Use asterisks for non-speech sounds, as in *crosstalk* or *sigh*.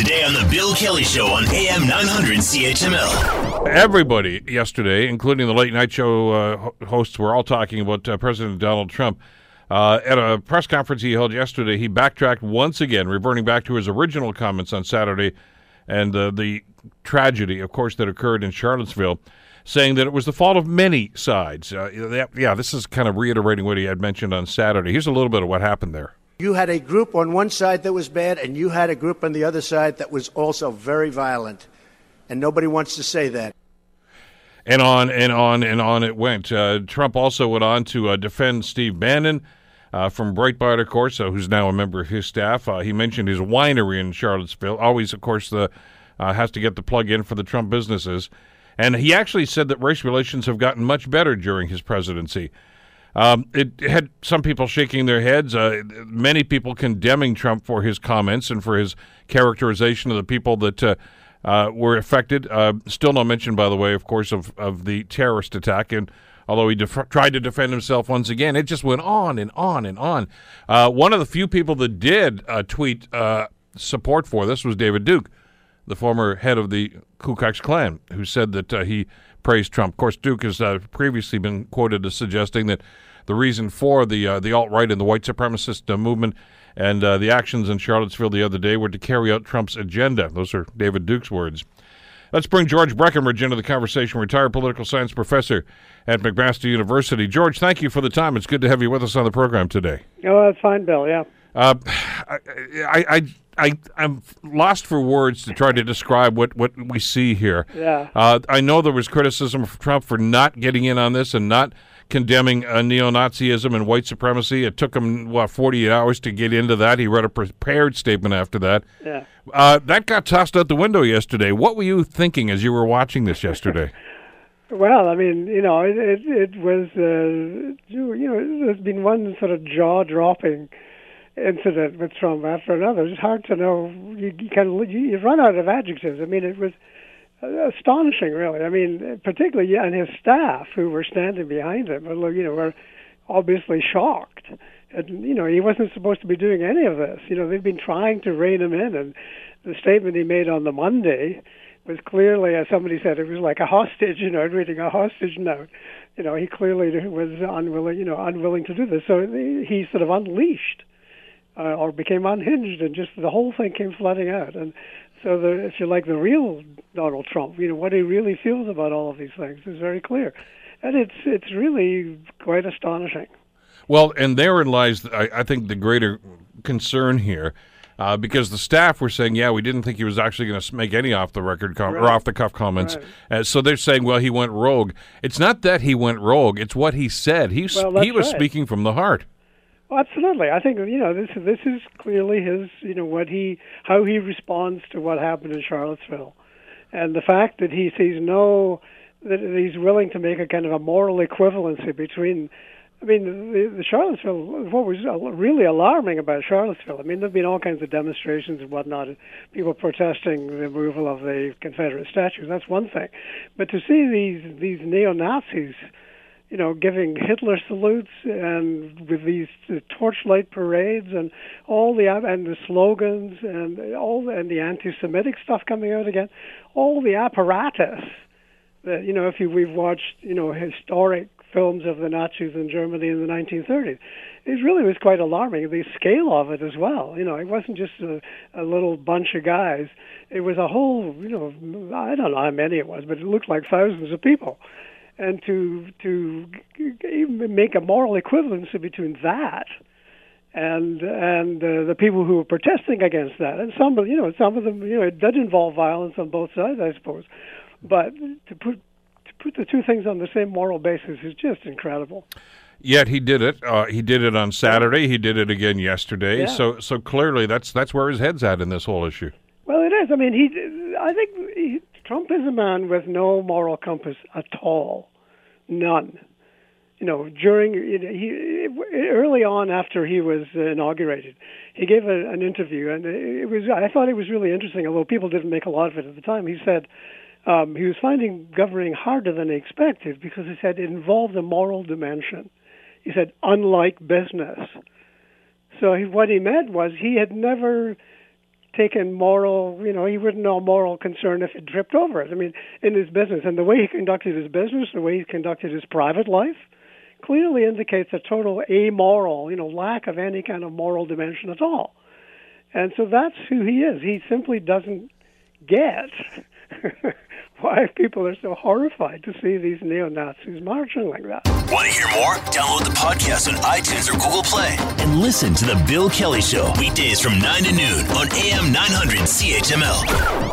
Today on The Bill Kelly Show on AM 900 CHML. Everybody yesterday, including the late night show uh, hosts, were all talking about uh, President Donald Trump. Uh, at a press conference he held yesterday, he backtracked once again, reverting back to his original comments on Saturday and the tragedy, of course, that occurred in Charlottesville, saying that it was the fault of many sides. Uh, yeah, this is kind of reiterating what he had mentioned on Saturday. Here's a little bit of what happened there. You had a group on one side that was bad, and you had a group on the other side that was also very violent. And nobody wants to say that. And on and on and on it went. Uh, Trump also went on to uh, defend Steve Bannon uh, from Breitbart, of course, uh, who's now a member of his staff. Uh, he mentioned his winery in Charlottesville. Always, of course, the uh, has to get the plug in for the Trump businesses. And he actually said that race relations have gotten much better during his presidency. Um, it had some people shaking their heads, uh, many people condemning Trump for his comments and for his characterization of the people that uh, uh, were affected. Uh, still no mention, by the way, of course, of, of the terrorist attack. And although he def- tried to defend himself once again, it just went on and on and on. Uh, one of the few people that did uh, tweet support for this was David Duke, the former head of the Ku Klux Klan, who said that he praised Trump. Of course, Duke has uh, previously been quoted as suggesting that the reason for the uh, the alt right and the white supremacist uh, movement and uh, the actions in Charlottesville the other day were to carry out Trump's agenda. Those are David Duke's words. Let's bring George Breckenridge into the conversation, retired political science professor at McMaster University. George, thank you for the time. It's good to have you with us on the program today. Oh, that's fine, Bill. Yeah. Uh, *sighs* I, I, I, I'm lost for words to try to describe what, what we see here. Yeah. Uh, I know there was criticism of Trump for not getting in on this and not condemning uh, neo-Nazism and white supremacy. It took him what 48 hours to get into that. He read a prepared statement after that. Yeah. Uh, that got tossed out the window yesterday. What were you thinking as you were watching this yesterday? *laughs* well, I mean, you know, it it, it was uh, you know, there's been one sort of jaw-dropping incident with Trump after another. It's hard to know. You, you kind of you run out of adjectives. I mean, it was astonishing, really. I mean, particularly and his staff who were standing behind him, you know, were obviously shocked. And you know, he wasn't supposed to be doing any of this. You know, they've been trying to rein him in, and the statement he made on the Monday was clearly, as somebody said, it was like a hostage. *laughs* You know, reading a hostage note. You know, he clearly was unwilling. You know, unwilling to do this. So he sort of unleashed uh, or became unhinged, and just the whole thing came flooding out. And so, the, if you like, the real Donald Trump, you know, what he really feels about all of these things is very clear, and it's it's really quite astonishing. Well, and therein lies, I, I think, the greater concern here. Uh, because the staff were saying, yeah, we didn't think he was actually going to make any off the record com- right. or off the cuff comments. Right. Uh, so they're saying, well, he went rogue. It's not that he went rogue; it's what he said. He well, he was right. speaking from the heart. Absolutely, I think you know this. This is clearly his. You know what he, how he responds to what happened in Charlottesville, and the fact that he sees no, that he's willing to make a kind of a moral equivalency between. I mean, the, the Charlottesville. What was really alarming about Charlottesville? I mean, there've been all kinds of demonstrations and whatnot, people protesting the removal of the Confederate statues. That's one thing, but to see these these neo Nazis you know, giving Hitler salutes and with these torchlight parades and all the and the slogans and all and the anti-Semitic stuff coming out again, all the apparatus that you know, if you, we've watched you know historic films of the Nazis in Germany in the 1930s, it really was quite alarming. The scale of it as well. You know, it wasn't just a, a little bunch of guys. It was a whole. You know, I don't know how many it was, but it looked like thousands of people and to to make a moral equivalency between that and and uh, the people who are protesting against that, and some of you know some of them you know it does involve violence on both sides, I suppose, but to put to put the two things on the same moral basis is just incredible. Yet he did it. Uh, he did it on Saturday. He did it again yesterday. Yeah. So so clearly that's that's where his head's at in this whole issue. Well, it is. I mean, he. I think he, Trump is a man with no moral compass at all, none. You know, during he early on after he was inaugurated, he gave a, an interview, and it was I thought it was really interesting. Although people didn't make a lot of it at the time, he said um, he was finding governing harder than he expected because he said it involved a moral dimension. He said, unlike business. So he, what he meant was he had never taken moral, you know, he wouldn't know moral concern if it dripped over it. I mean, in his business and the way he conducted his business, the way he conducted his private life, clearly indicates a total amoral, you know, lack of any kind of moral dimension at all. And so that's who he is. He simply doesn't get *laughs* why people are so horrified to see these neo Nazis marching like that. Want to hear more? Download the podcast on iTunes or Google Play and listen to The Bill Kelly Show weekdays from 9 to noon on AM 900 CHML.